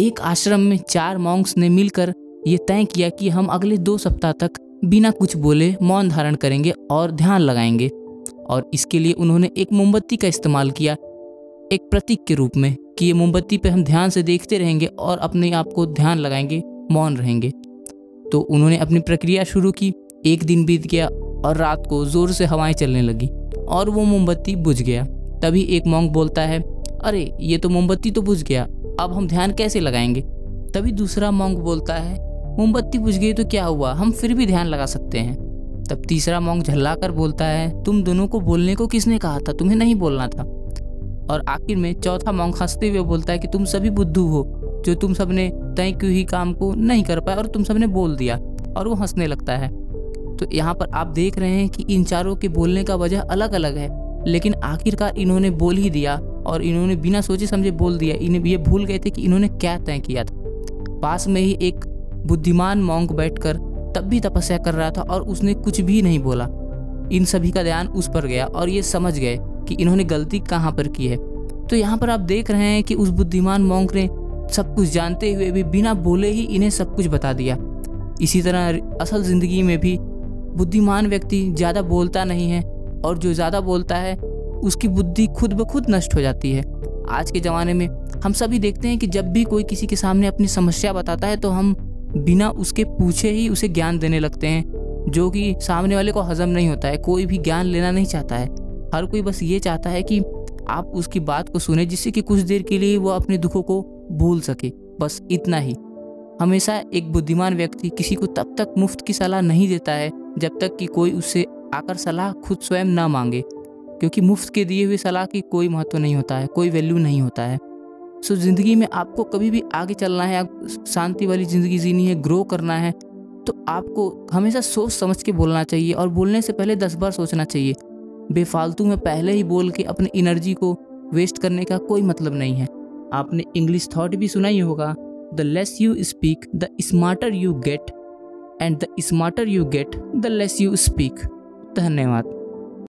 एक आश्रम में चार मॉन्क्स ने मिलकर ये तय किया कि हम अगले दो सप्ताह तक बिना कुछ बोले मौन धारण करेंगे और ध्यान लगाएँगे। और इसके लिए उन्होंने एक मोमबत्ती का इस्तेमाल किया, एक प्रतीक के रूप में, कि ये मोमबत्ती पे हम ध्यान से देखते रहेंगे और अपने आप को ध्यान लगाएँगे, मौन रहेंगे। तो उन्होंने अपनी प्रक्रिया शुरू की, एक दिन बीत गया और रात को ज़ोर से हवाएँ चलने लगी और वो मोमबत्ती बुझ गया। तभी एक मोंग बोलता है, अरे, ये तो मोमबत्ती तो बुझ गया। अब हम ध्यान कैसे लगाएँगे? तभी दूसरा मोंग बोलता है, मोमबत्ती बुझ गई तो क्या हुआ? हम फिर भी ध्यान लगा सकते हैं। तब तीसरा मोंग झल्ला कर बोलता है, तुम दोनों को बोलने को किसने कहा था? तुम्हें नहीं बोलना था। और आखिर में चौथा मोंग हँसते हुए बोलता है कि, तुम सभी बुद्धू हो, जो तुम सबने तय क्यों ही काम को नहीं कर पाए और तुम सबने बोल दिया। और वो हंसने लगता है। तो यहाँ पर आप देख रहे हैं कि इन चारों के बोलने का वजह अलग अलग है, लेकिन आखिरकार इन्होंने बोल ही दिया। और इन्होंने बिना सोचे समझे बोल दिया। इन्हें ये भूल गए थे कि इन्होंने क्या तय किया था। पास में ही एक बुद्धिमान मोंग बैठकर तब भी तपस्या कर रहा था और उसने कुछ भी नहीं बोला। इन सभी का ध्यान उस पर गया और ये समझ गए कि इन्होंने गलती कहाँ पर की है। तो यहाँ पर आप देख रहे हैं कि उस बुद्धिमान मोंग ने सब कुछ जानते हुए भी बिना बोले ही इन्हें सब कुछ बता दिया। इसी तरह असल ज़िंदगी में भी बुद्धिमान व्यक्ति ज़्यादा बोलता नहीं है और जो ज़्यादा बोलता है उसकी बुद्धि खुद ब खुद नष्ट हो जाती है। आज के ज़माने में हम सभी देखते हैं कि जब भी कोई किसी के सामने अपनी समस्या बताता है तो हम बिना उसके पूछे ही उसे ज्ञान देने लगते हैं, जो कि सामने वाले को हजम नहीं होता है, कोई भी ज्ञान लेना नहीं चाहता है। हर कोई बस ये चाहता है कि आप उसकी बात को सुने, जिससे कि कुछ देर के लिए वो अपने दुखों को भूल सके। बस इतना ही। हमेशा एक बुद्धिमान व्यक्ति किसी को तब तक मुफ़्त की सलाह नहीं देता है, जब तक कि कोई उससे आकर सलाह खुद स्वयं ना मांगे। क्योंकि मुफ़्त के दिए हुए सलाह की कोई महत्व नहीं होता है, कोई वैल्यू नहीं होता है। सो ज़िंदगी में आपको कभी भी आगे चलना है शांति वाली ज़िंदगी जीनी है ग्रो करना है तो आपको हमेशा सोच समझ के बोलना चाहिए और बोलने से पहले दस बार सोचना चाहिए। बेफालतू में पहले ही बोल के अपनी एनर्जी को वेस्ट करने का कोई मतलब नहीं है। आपने इंग्लिश थॉट भी सुना ही होगा the less you speak the smarter you get and the smarter you get the less you speak धन्यवाद।